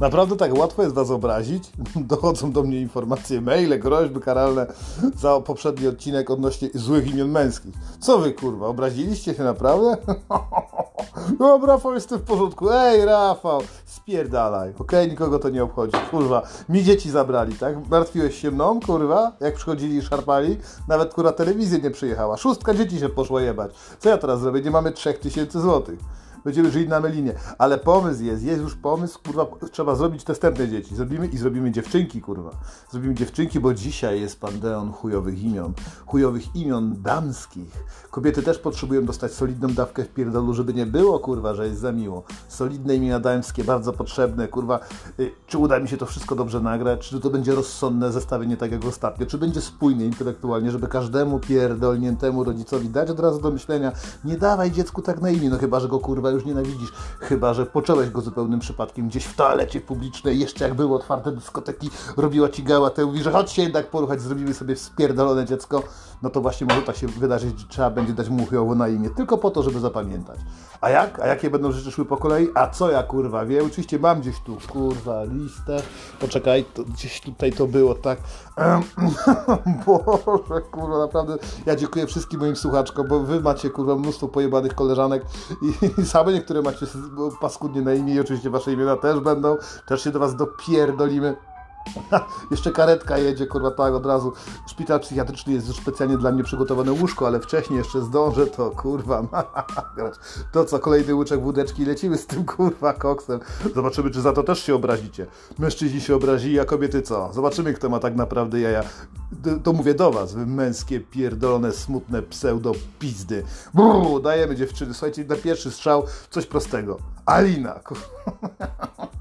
Naprawdę tak łatwo jest was obrazić? Dochodzą do mnie informacje, maile, groźby karalne za poprzedni odcinek odnośnie złych imion męskich. Co wy kurwa, obraziliście się naprawdę? No, Rafał, jestem w porządku. Ej, Rafał, spierdalaj, okej? Okay? Nikogo to nie obchodzi. Kurwa, mi dzieci zabrali, tak? Martwiłeś się mną, kurwa? Jak przychodzili i szarpali? Nawet, kurwa, telewizja nie przyjechała. Szóstka dzieci się poszło jebać. Co ja teraz zrobię? Nie mamy 3000 złotych będziemy żyli na melinie. Ale pomysł jest, jest już pomysł, kurwa, trzeba zrobić następne dzieci. Zrobimy i zrobimy dziewczynki, kurwa. Zrobimy dziewczynki, bo dzisiaj jest pandeon chujowych imion. Chujowych imion damskich. Kobiety też potrzebują dostać solidną dawkę w pierdolu, żeby nie było, kurwa, że jest za miło. Solidne imiona damskie, bardzo potrzebne, kurwa. Y, czy uda mi się to wszystko dobrze nagrać? Czy to będzie rozsądne zestawienie, tak jak ostatnio? Czy będzie spójne intelektualnie, żeby każdemu pierdolniętemu rodzicowi dać od razu do myślenia, nie dawaj dziecku tak na imię, no chyba, że go kurwa już nienawidzisz, chyba, że począłeś go zupełnym przypadkiem gdzieś w toalecie publicznej, jeszcze jak były otwarte dyskoteki, robiła ci gała, te mówi, że chodź się jednak poruchać, zrobimy sobie spierdolone dziecko, no to właśnie może tak się wydarzyć, że trzeba będzie dać mu chujowo na imię, tylko po to, żeby zapamiętać. A jak? A jakie będą rzeczy szły po kolei? A co ja kurwa wiem? Oczywiście mam gdzieś tu kurwa listę. Poczekaj, to gdzieś tutaj to było, tak? Boże, kurwa, naprawdę. Ja dziękuję wszystkim moim słuchaczkom, bo wy macie kurwa mnóstwo pojebanych koleżanek i, i same niektóre macie paskudnie na imię i oczywiście wasze imiona też będą. Też się do was dopierdolimy. Jeszcze karetka jedzie, kurwa, tak od razu. Szpital psychiatryczny jest już specjalnie dla mnie przygotowane łóżko, ale wcześniej jeszcze zdążę to, kurwa, to co, kolejny łyczek wódeczki lecimy z tym, kurwa, koksem. Zobaczymy, czy za to też się obrazicie. Mężczyźni się obrazili, a kobiety co? Zobaczymy, kto ma tak naprawdę jaja. To mówię do was, wy męskie, pierdolone, smutne pseudo-pizdy. Brrr, dajemy dziewczyny. Słuchajcie, na pierwszy strzał coś prostego. Alina, kurwa.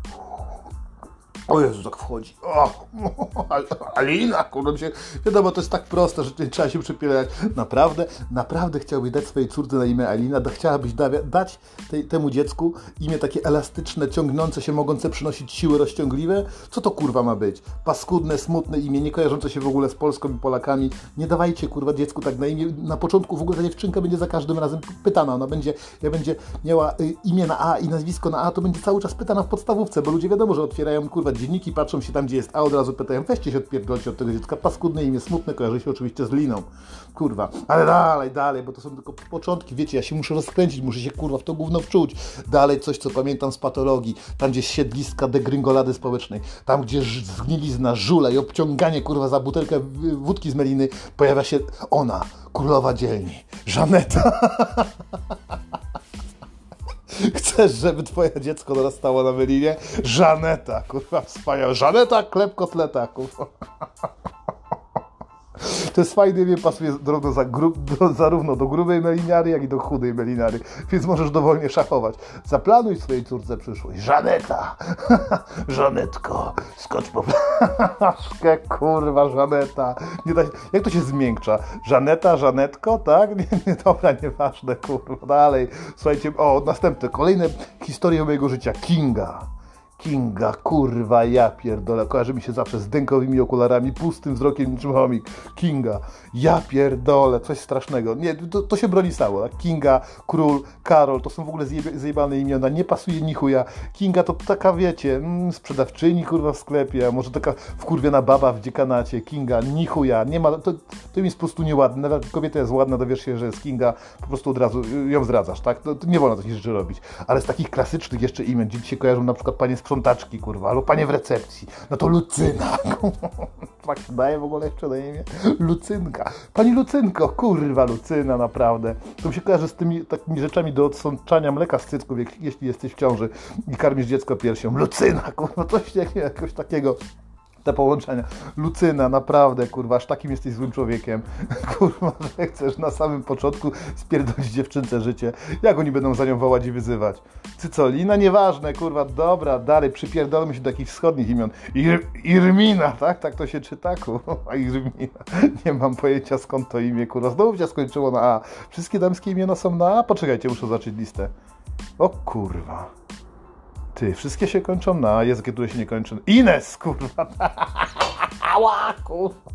O Jezu, tak wchodzi. O, Alina, kurde, się, wiadomo, to jest tak proste, że trzeba się przypierać. Naprawdę, naprawdę chciałbyś dać swojej córce na imię Alina, chciałabyś da, dać tej, temu dziecku imię takie elastyczne, ciągnące się, mogące przynosić siły rozciągliwe? Co to kurwa ma być? Paskudne, smutne imię, nie kojarzące się w ogóle z Polską i Polakami. Nie dawajcie kurwa dziecku tak na imię. Na początku w ogóle ta dziewczynka będzie za każdym razem pytana. Ona będzie, jak będzie miała y, imię na A i nazwisko na A, to będzie cały czas pytana w podstawówce, bo ludzie wiadomo, że otwierają kurwa dzienniki, patrzą się tam, gdzie jest A, od razu pytają, weźcie się odpierdolcie od tego dziecka, paskudne imię, smutne, kojarzy się oczywiście z liną. Kurwa, ale dalej, dalej, bo to są tylko początki, wiecie, ja się muszę rozkręcić, muszę się kurwa w to gówno wczuć. Dalej coś, co pamiętam z patologii, tam gdzie siedliska degringolady społecznej, tam gdzie zgnilizna, żule i obciąganie kurwa za butelkę wódki z meliny, pojawia się ona, królowa dzielni, Żaneta. Chcesz, żeby twoje dziecko dorastało na mylinie? Żaneta, kurwa, wspaniała. Żaneta, klep kotleta, kurwa. To jest fajne, nie pasuje drogno za gru, do, zarówno do grubej meliniary, jak i do chudej meliniary, więc możesz dowolnie szachować. Zaplanuj swojej córce przyszłość. Żaneta! Żanetko, skocz po flaszkę, kurwa, Żaneta. Nie da się... Jak to się zmiękcza? Żaneta, Żanetko, tak? Nie, nie, dobra, nieważne, kurwa, dalej. Słuchajcie, o, następne, kolejne historie mojego życia. Kinga. Kinga, kurwa, ja pierdolę, kojarzy mi się zawsze z dękowymi okularami, pustym wzrokiem niczym chomik. Kinga, ja pierdolę, coś strasznego. Nie, to, to się broni stało. Tak? Kinga, Król, Karol, to są w ogóle zjebane imiona, nie pasuje ni chuja. Kinga to taka, wiecie, mm, sprzedawczyni, kurwa, w sklepie, a może taka wkurwiona baba w dziekanacie. Kinga, ni chuja, nie ma, to, to jest po prostu nieładne. Nawet kobieta jest ładna, dowiesz się, że jest Kinga, po prostu od razu ją zdradzasz, tak? To, to nie wolno takich rzeczy robić. Ale z takich klasycznych jeszcze imion, gdzie się kojarzą na przykład panie z sprzątaczki, kurwa, albo panie w recepcji. No to Lucyna. tak się daje w ogóle jeszcze na imię? Lucynka. Pani Lucynko, kurwa Lucyna, naprawdę. To mi się kojarzy z tymi takimi rzeczami do odsączania mleka z cycków, jeśli jesteś w ciąży i karmisz dziecko piersią. Lucyna, kurwa, coś jakoś takiego te połączenia. Lucyna, naprawdę, kurwa, aż takim jesteś złym człowiekiem. Kurwa, że chcesz na samym początku spierdolić dziewczynce życie. Jak oni będą za nią wołać i wyzywać? Cycolina? Nieważne, kurwa, dobra, dalej, przypierdolmy się do takich wschodnich imion. Ir Irmina, tak? Tak to się czyta, kurwa, Irmina. Nie mam pojęcia skąd to imię, kurwa. Znowu się skończyło na A. Wszystkie damskie imiona są na A? Poczekajcie, muszę zacząć listę. O kurwa. Ty, wszystkie się kończą na jest, które się nie kończą. Ines, kurwa. Ała, kurwa.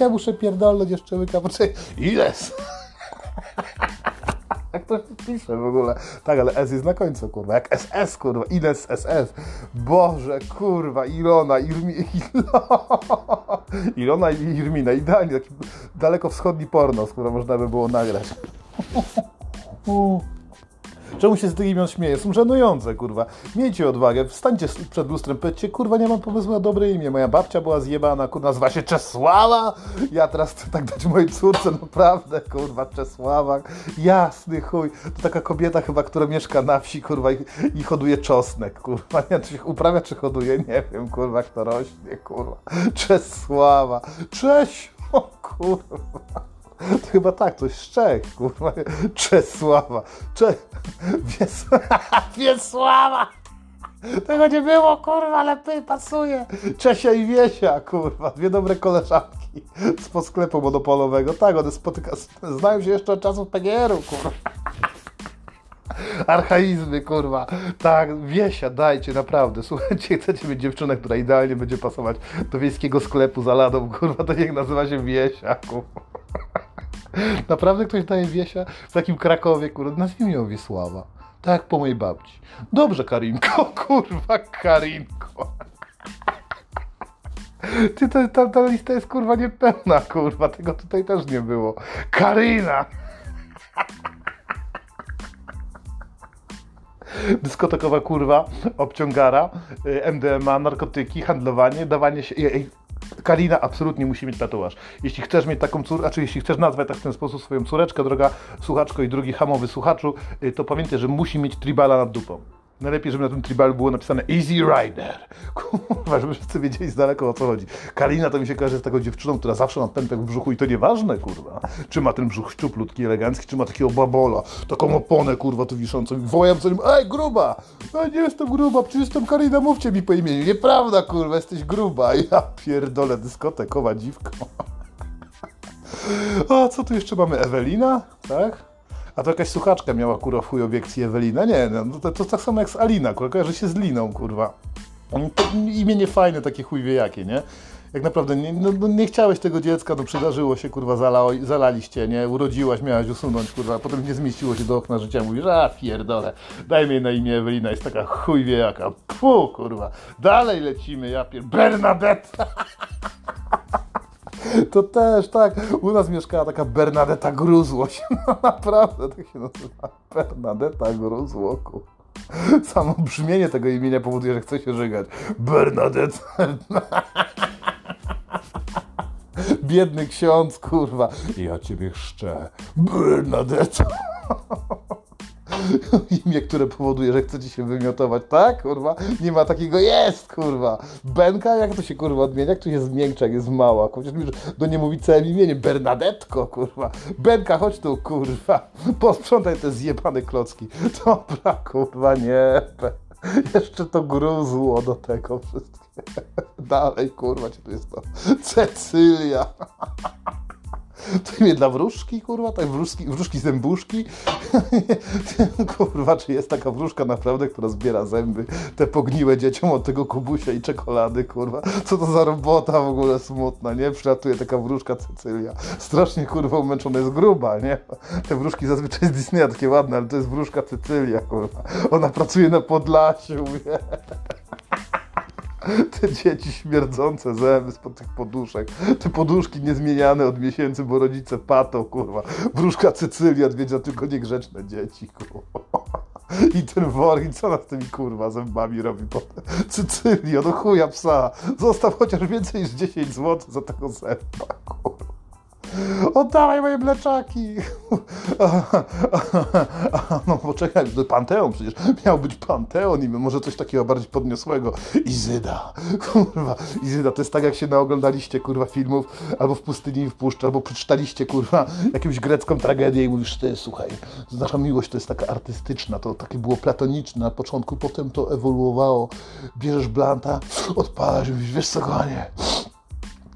Ja muszę pierdolnąć jeszcze łyka. Ines. Jak to to pisze w ogóle? Tak, ale S jest na końcu, kurwa. Jak SS, kurwa. Ines SS. Boże, kurwa. Ilona, Irmi... Ilona i Irmina. Idealnie. Taki daleko wschodni porno, skoro można by było nagrać. Czemu się z tych imion śmieję? Są żenujące, kurwa. Miejcie odwagę, wstańcie przed lustrem, powiedzcie, kurwa, nie mam pomysłu na dobre imię. Moja babcia była zjebana, kurwa, nazywa się Czesława. Ja teraz chcę tak dać mojej córce, naprawdę, kurwa, Czesława. Jasny chuj. To taka kobieta chyba, która mieszka na wsi, kurwa, i, i hoduje czosnek, kurwa. Nie, czy się uprawia, czy hoduje, nie wiem, kurwa, jak to rośnie, kurwa. Czesława. Cześć! O kurwa. To chyba tak, coś z Czech, kurwa. Czesława. Cze... Wies... Wiesława! Tego nie było, kurwa, lepiej pasuje. Czesia i Wiesia, kurwa. Dwie dobre koleżanki z sklepu monopolowego. Tak, one spotyka... znają się jeszcze od czasów PGR-u, kurwa. Archaizmy, kurwa. Tak, Wiesia, dajcie, naprawdę. Słuchajcie, chcecie mieć dziewczynę, która idealnie będzie pasować do wiejskiego sklepu za ladą, kurwa, to niech nazywa się Wiesia, kurwa. Naprawdę ktoś daje Wiesia w takim Krakowie, kurwa, nazwijmy ją Wiesława. Tak po mojej babci. Dobrze, Karinko, kurwa, Karinko. Ty, to, ta, ta lista jest, kurwa, niepełna, kurwa, tego tutaj też nie było. Karina! dyskotekowa kurwa, obciągara, y, MDMA, narkotyki, handlowanie, dawanie się... Ej, Karina absolutnie musi mieć tatuaż. Jeśli chcesz mieć taką córkę, znaczy jeśli chcesz nazwać tak w ten sposób swoją córeczkę, droga słuchaczko i drugi hamowy słuchaczu, y, to pamiętaj, że musi mieć tribala nad dupą. Najlepiej, żeby na tym tribalu było napisane Easy Rider. Kurwa, żeby wszyscy wiedzieli z daleko o co chodzi. Kalina to mi się kojarzy z taką dziewczyną, która zawsze ma pępek w brzuchu i to nieważne, kurwa. Czy ma ten brzuch szczuplutki, elegancki, czy ma takiego babola, taką oponę, kurwa, tu wiszącą. Wołam co nim, ej, gruba! Ja nie jestem gruba, przecież jestem Kalina, mówcie mi po imieniu. Nieprawda, kurwa, jesteś gruba. Ja pierdolę, dyskotekowa dziwko. A co tu jeszcze mamy? Ewelina, tak? A to jakaś słuchaczka miała kurwa chuj obiekcji Ewelina. Nie, no, to, to tak samo jak z Alina, kurwa, kojarzy się z Liną, kurwa. To imię nie fajne, takie chuj wie jakie, nie? Jak naprawdę nie, no, no nie chciałeś tego dziecka, no przydarzyło się, kurwa, zala, zalaliście, nie? Urodziłaś, miałaś usunąć, kurwa, a potem nie zmieściło się do okna życia, mówisz, a pierdolę, dajmy jej na imię Ewelina, jest taka chuj wie jaka, pu, kurwa, dalej lecimy, ja pier... Bernadette! To też, tak. U nas mieszkała taka Bernadetta Gruzłoś. No naprawdę, tak się nazywa. Bernadetta Gruzłoku. Samo brzmienie tego imienia powoduje, że chce się żygać. Bernadetta. Biedny ksiądz, kurwa. Ja ciebie chrzczę. Bernadetta. imię, które powoduje, że chcecie się wymiotować, tak, kurwa? Nie ma takiego, jest, kurwa. Benka, jak to się, kurwa, odmienia? Jak to się zmiękcza, jak jest mała? Chociaż mi, do nie mówi całym imieniem, Bernadetko, kurwa. Benka, chodź tu, kurwa. Posprzątaj te zjebane klocki. Dobra, kurwa, nie. Jeszcze to gruzło do tego wszystkiego. Dalej, kurwa, ci tu jest to. Cecylia. To imię dla wróżki, kurwa, tak wróżki, wróżki zębuszki. kurwa, czy jest taka wróżka naprawdę, która zbiera zęby, te pogniłe dzieciom od tego kubusia i czekolady, kurwa. Co to za robota w ogóle smutna, nie? Przylatuje taka wróżka Cecylia. Strasznie, kurwa, umęczona jest gruba, nie? Te wróżki zazwyczaj z Disneya takie ładne, ale to jest wróżka Cecylia, kurwa. Ona pracuje na Podlasiu, nie? Te dzieci śmierdzące zęby spod tych poduszek. Te poduszki niezmieniane od miesięcy, bo rodzice patą, kurwa. Wróżka Cecylia odwiedza tylko niegrzeczne dzieci, kurwa. I ten wor, i co ona z tymi kurwa zębami robi potem? Cycylio, no chuja psa. Zostaw chociaż więcej niż 10 zł za tego zęba. Oddawaj moje mleczaki! No poczekaj, to Panteon przecież. Miał być Panteon i może coś takiego bardziej podniosłego. Izyda. Kurwa, Izyda, to jest tak jak się naoglądaliście, kurwa, filmów albo w pustyni i w puszczy, albo przeczytaliście, kurwa, jakąś grecką tragedię i mówisz, ty, słuchaj, nasza miłość to jest taka artystyczna, to takie było platoniczne na początku, potem to ewoluowało. Bierzesz blanta, odpalasz i mówisz, wiesz co, kochanie,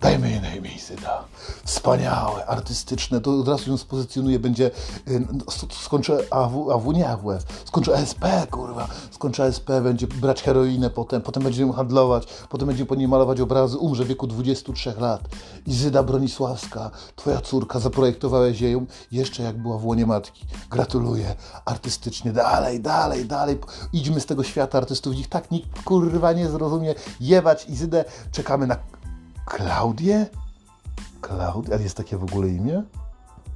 Dajmy jej na imię Izyda. Wspaniałe, artystyczne, to od razu ją spozycjonuje, będzie, y, skończę AW, AW nie AWF, skończę ASP, kurwa, skończę ASP, będzie brać heroinę potem, potem będzie ją handlować, potem będzie po niej malować obrazy, umrze w wieku 23 lat. Izyda Bronisławska, twoja córka, zaprojektowałeś ją jeszcze jak była w łonie matki. Gratuluję, artystycznie, dalej, dalej, dalej, idźmy z tego świata artystów, ich tak nikt, kurwa, nie zrozumie, jebać Izydę, czekamy na Klaudię? Klaudia? Ale jest takie w ogóle imię?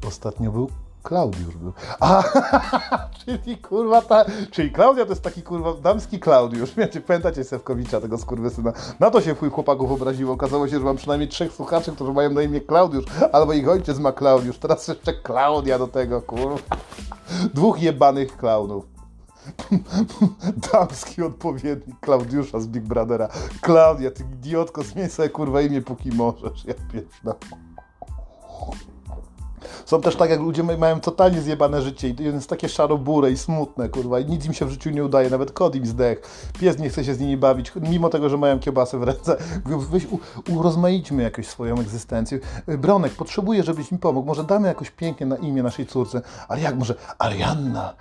Ostatnio był Klaudiusz był. A, czyli kurwa ta, czyli Klaudia to jest taki kurwa damski Klaudiusz. Wiecie, pamiętacie Sewkowicza, tego skurwysyna. Na to się chuj chłopaków obraziło. Okazało się, że mam przynajmniej trzech słuchaczy, którzy mają na imię Klaudiusz, albo ich ojciec ma Klaudiusz. Teraz jeszcze Klaudia do tego, kurwa. Dwóch jebanych klaunów. Damski odpowiednik Klaudiusza z Big Brothera. Klaudia, ty idiotko, zmień sobie kurwa imię póki możesz. Ja pierdolę. Są też tak, jak ludzie mają totalnie zjebane życie i jest takie szarobure i smutne, kurwa, i nic im się w życiu nie udaje, nawet kod im zdech, pies nie chce się z nimi bawić, mimo tego, że mają kiełbasę w ręce. Weź, u, urozmaićmy jakoś swoją egzystencję. Bronek, potrzebuję, żebyś mi pomógł, może damy jakoś pięknie na imię naszej córce, ale jak może Arianna?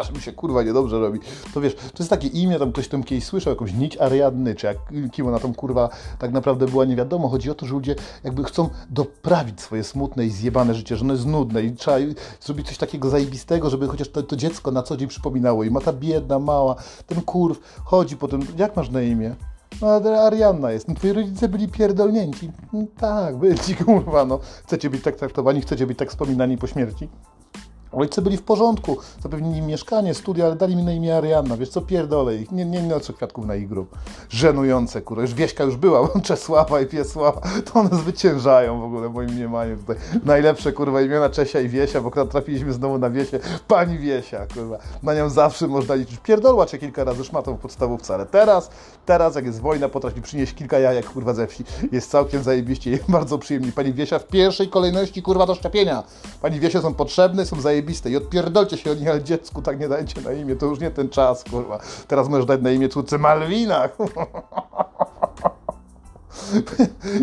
Aż mi się kurwa niedobrze robi. To wiesz, to jest takie imię, tam ktoś tam kiedyś słyszał, jakąś nić Ariadny, czy jak, kim ona tam kurwa tak naprawdę była, nie wiadomo. Chodzi o to, że ludzie jakby chcą doprawić swoje smutne i zjebane życie, że ono jest nudne i trzeba zrobić coś takiego zajebistego, żeby chociaż to, to dziecko na co dzień przypominało i ma ta biedna, mała, ten kurw chodzi po tym, jak masz na imię? No, Arianna jest. No, twoi rodzice byli pierdolnięci. No, tak, byli, kurwa, no. Chcecie być tak traktowani, chcecie być tak wspominani po śmierci? Ojcy byli w porządku, zapewnili mi mieszkanie, studia, ale dali mi na imię Arianna, wiesz co, pierdolę ich, nie, nie noszę kwiatków na ich grób. Żenujące, kurwa, już Wieśka już była, Czesława i Piesława, to one zwyciężają w ogóle moim mniemaniu tutaj. Najlepsze, kurwa, imiona Czesia i Wiesia, bo trafiliśmy znowu na Wiesię, pani Wiesia, kurwa, na nią zawsze można liczyć. Pierdolła cię kilka razy szmatą w podstawówce, ale teraz, teraz jak jest wojna, potrafi przynieść kilka jajek, kurwa, ze wsi. Jest całkiem zajebiście i bardzo przyjemnie. Pani Wiesia w pierwszej kolejności, kurwa, do szczepienia. Pani Wiesie są potrzebne, są zajebiste zajebiste i odpierdolcie się o nich, ale dziecku tak nie dajcie na imię, to już nie ten czas, kurwa. Teraz możesz dać na imię córce Malwina.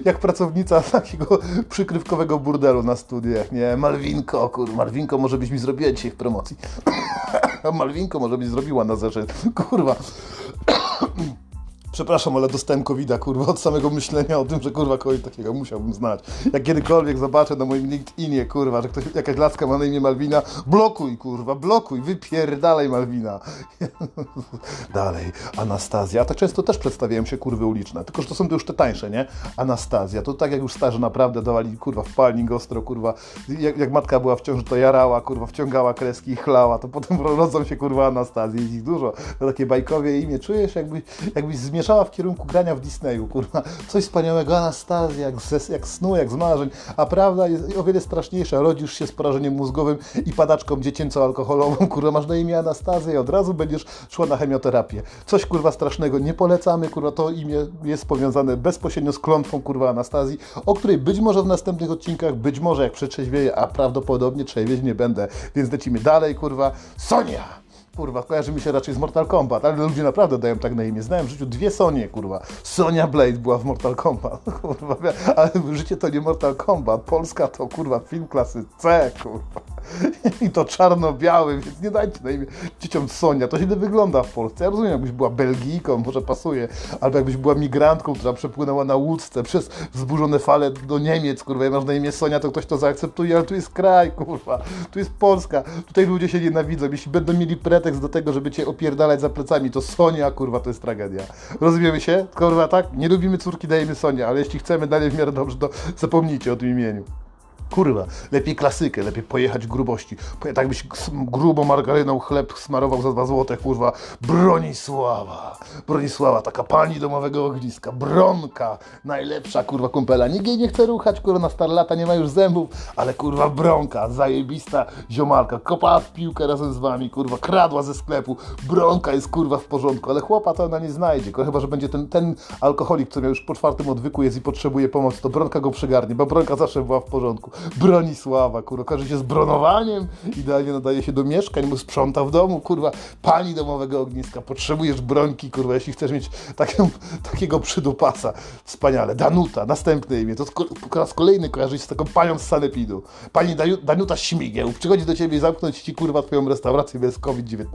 Jak pracownica takiego przykrywkowego burdelu na studiach, nie? Malwinko, kurwa, Malwinko może byś mi zrobiła dzisiaj w promocji. Malwinko może byś zrobiła na zeszyt. Kurwa. Przepraszam, ale dostałem covid kurwa, od samego myślenia o tym, że kurwa kogoś takiego musiałbym znać. Jak kiedykolwiek zobaczę na moim LinkedInie, kurwa, że ktoś, jakaś laska ma na imię Malwina, blokuj, kurwa, blokuj, wypierdalaj Malwina. Dalej, Anastazja. Tak często też przedstawiają się kurwy uliczne, tylko że to są to już te tańsze, nie? Anastazja, to tak jak już starzy naprawdę dawali, kurwa, w palnik ostro, kurwa, jak, jak matka była w ciąży, to jarała, kurwa, wciągała kreski i chlała, to potem rodzą się, kurwa, Anastazje, jest ich dużo. To takie bajkowie imię, czujesz jakbyś, jakbyś zmieszał zmierzała w kierunku grania w Disneyu, kurwa. Coś wspaniałego, Anastazja, jak, jak snu, jak z marzeń, a prawda jest o wiele straszniejsza. Rodzisz się z porażeniem mózgowym i padaczką dziecięco-alkoholową, kurwa, masz na imię Anastazja i od razu będziesz szła na chemioterapię. Coś, kurwa, strasznego. Nie polecamy, kurwa, to imię jest powiązane bezpośrednio z klątwą, kurwa, Anastazji, o której być może w następnych odcinkach, być może jak przetrzeźwieję, a prawdopodobnie trzeźwieć nie będę, więc lecimy dalej, kurwa. Sonia! Kurwa, kojarzy mi się raczej z Mortal Kombat, ale ludzie naprawdę dają tak na imię. Znałem w życiu dwie Sonie, kurwa. Sonia Blade była w Mortal Kombat, kurwa, ale życie to nie Mortal Kombat. Polska to, kurwa, film klasy C, kurwa. I to czarno-biały, więc nie dajcie na imię dzieciom Sonia. To źle wygląda w Polsce. Ja rozumiem, jakbyś była Belgijką, może pasuje, albo jakbyś była migrantką, która przepłynęła na łódce przez wzburzone fale do Niemiec, kurwa, i masz na imię Sonia, to ktoś to zaakceptuje, ale tu jest kraj, kurwa. Tu jest Polska. Tutaj ludzie się nienawidzą. Jeśli będą mieli pretekst do tego, żeby cię opierdalać za plecami, to Sonia, kurwa, to jest tragedia. Rozumiemy się? Kurwa, tak? Nie lubimy córki, dajemy Sonia, ale jeśli chcemy dalej w miarę dobrze, to zapomnijcie o tym imieniu. Kurwa, lepiej klasykę, lepiej pojechać grubości. Tak byś grubo margaryną chleb smarował za dwa złote, kurwa. Bronisława. Bronisława, taka pani domowego ogniska. Bronka, najlepsza, kurwa, kumpela. Nikt jej nie chce ruchać, kurwa, na star lata nie ma już zębów, ale kurwa, bronka, zajebista ziomalka. Kopała w piłkę razem z wami, kurwa, kradła ze sklepu. Bronka jest, kurwa, w porządku, ale chłopa to ona nie znajdzie. Chyba, że będzie ten, ten alkoholik, miał już po czwartym odwyku jest i potrzebuje pomocy, to bronka go przygarnie, bo bronka zawsze była w porządku. Bronisława, kurwa, kojarzy się z bronowaniem, idealnie nadaje się do mieszkań, bo sprząta w domu, kurwa, pani domowego ogniska, potrzebujesz brońki, kurwa, jeśli chcesz mieć takiego przydupasa. Wspaniale. Danuta, następne imię, to po raz kolejny kojarzy się z taką panią z Sanepidu. Pani Danuta Śmigieł, przychodzi do ciebie i zamknąć ci, kurwa, twoją restaurację bez COVID-19.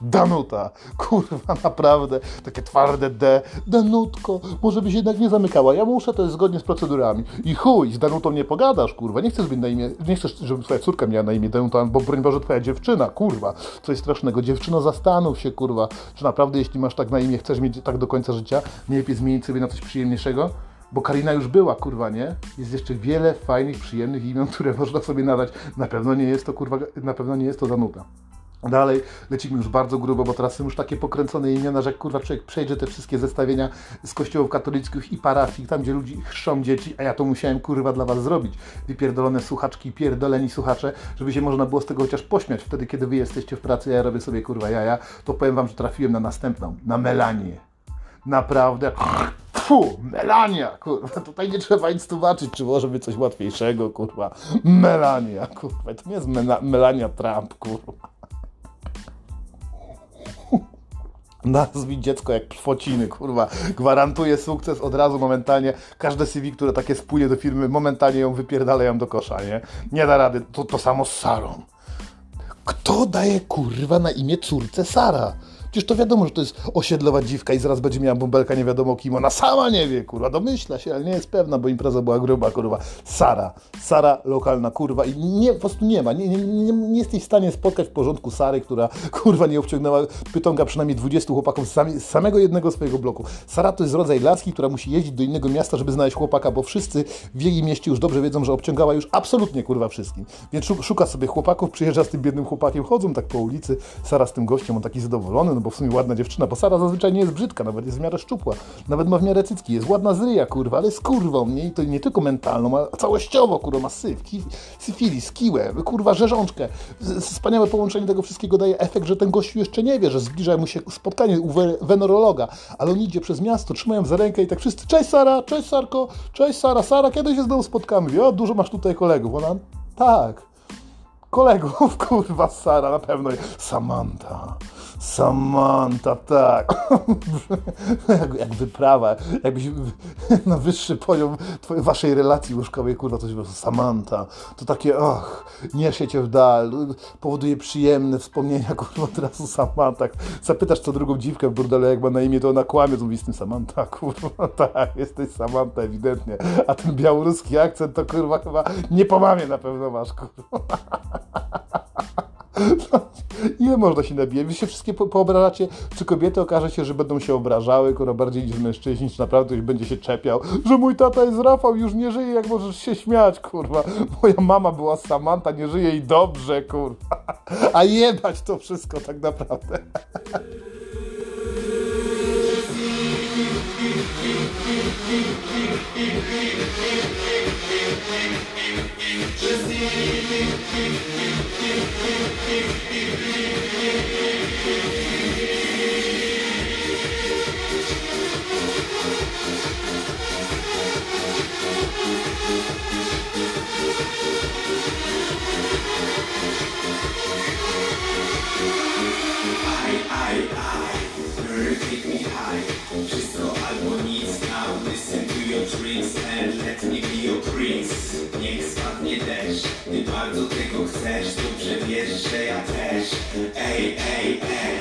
Danuta, kurwa, naprawdę, takie twarde D. Danutko, może byś jednak nie zamykała, ja muszę, to jest zgodnie z procedurami. I chuj, z Danutą nie pogadasz, kurwa, nie chcesz, żeby na imię, nie chcesz, żeby twoja córka miała na imię Danuta, bo broń Boże, twoja dziewczyna, kurwa, coś strasznego. Dziewczyno, zastanów się, kurwa, czy naprawdę, jeśli masz tak na imię, chcesz mieć tak do końca życia, nie lepiej zmienić sobie na coś przyjemniejszego? Bo Karina już była, kurwa, nie? Jest jeszcze wiele fajnych, przyjemnych imion, które można sobie nadać. Na pewno nie jest to, kurwa, na pewno nie jest to Danuta. Dalej lecimy już bardzo grubo, bo teraz są już takie pokręcone imiona, że kurwa człowiek przejdzie te wszystkie zestawienia z kościołów katolickich i parafii, tam gdzie ludzi chrzczą dzieci, a ja to musiałem kurwa dla was zrobić. Wypierdolone słuchaczki, pierdoleni słuchacze, żeby się można było z tego chociaż pośmiać wtedy, kiedy wy jesteście w pracy, a ja robię sobie kurwa jaja, to powiem wam, że trafiłem na następną, na Melanię. Naprawdę. Fu, Melania, kurwa, tutaj nie trzeba nic tłumaczyć, czy może być coś łatwiejszego, kurwa. Melania, kurwa, to nie jest Melania Trump, kurwa. Nazwij dziecko jak pfociny, kurwa. Gwarantuje sukces od razu, momentalnie. Każde CV, które takie spłynie do firmy, momentalnie ją wypierdalają do kosza, nie? Nie da rady. To, to samo z Sarą. Kto daje kurwa na imię córce Sara? Przecież to wiadomo, że to jest osiedlowa dziwka i zaraz będzie miała bąbelka nie wiadomo kim. Ona sama nie wie, kurwa, domyśla się, ale nie jest pewna, bo impreza była gruba, kurwa. Sara. Sara, lokalna kurwa i nie, po prostu nie ma. Nie, nie, nie, nie jesteś w stanie spotkać w porządku Sary, która, kurwa, nie obciągnęła pytonga przynajmniej 20 chłopaków z, sami, z samego jednego swojego bloku. Sara to jest rodzaj laski, która musi jeździć do innego miasta, żeby znaleźć chłopaka, bo wszyscy w jej mieście już dobrze wiedzą, że obciągała już absolutnie, kurwa, wszystkim. Więc szuka sobie chłopaków, przyjeżdża z tym biednym chłopakiem, chodzą tak po ulicy, Sara z tym gościem, on taki zadowolony, no bo w sumie ładna dziewczyna, bo Sara zazwyczaj nie jest brzydka, nawet jest w miarę szczupła, nawet ma w miarę cycki, jest ładna z ryja, kurwa, ale jest kurwą, nie? I to nie tylko mentalną, a całościowo, kurwa, ma syf, ki, syfilis, kiłę, kurwa, rzeżączkę. Wspaniałe połączenie tego wszystkiego daje efekt, że ten gościu jeszcze nie wie, że zbliża mu się spotkanie u wenerologa, ale on idzie przez miasto, trzymają za rękę i tak wszyscy, cześć Sara, cześć Sarko, cześć Sara, Sara, kiedy się znowu spotkamy? Wie, o, dużo masz tutaj kolegów. Ona, tak, kolegów, kurwa, Sara, na pewno. Samantha. Samantha, tak. jak, jak wyprawa, jakbyś na wyższy poziom twojej, waszej relacji łóżkowej, kurwa, coś było. Samantha. To takie, och, niesie cię w dal, powoduje przyjemne wspomnienia, kurwa, teraz o Samantha. Zapytasz co drugą dziwkę w burdelu, jak ma na imię, to ona kłamie, to mówi z tym Samantha, kurwa, tak, jesteś Samantha, ewidentnie. A ten białoruski akcent to, kurwa, chyba nie po mamie na pewno masz, kurwa. Ile można się nabijać? Wy się wszystkie po poobrażacie. Czy kobiety okaże się, że będą się obrażały, kurwa, bardziej niż mężczyźni, czy naprawdę ktoś będzie się czepiał, że mój tata jest Rafał, już nie żyje, jak możesz się śmiać, kurwa. Moja mama była Samanta, nie żyje i dobrze, kurwa. A jebać to wszystko tak naprawdę. Ty bardzo tego chcesz, dobrze wiesz, że ja też. Ej, ej, ej,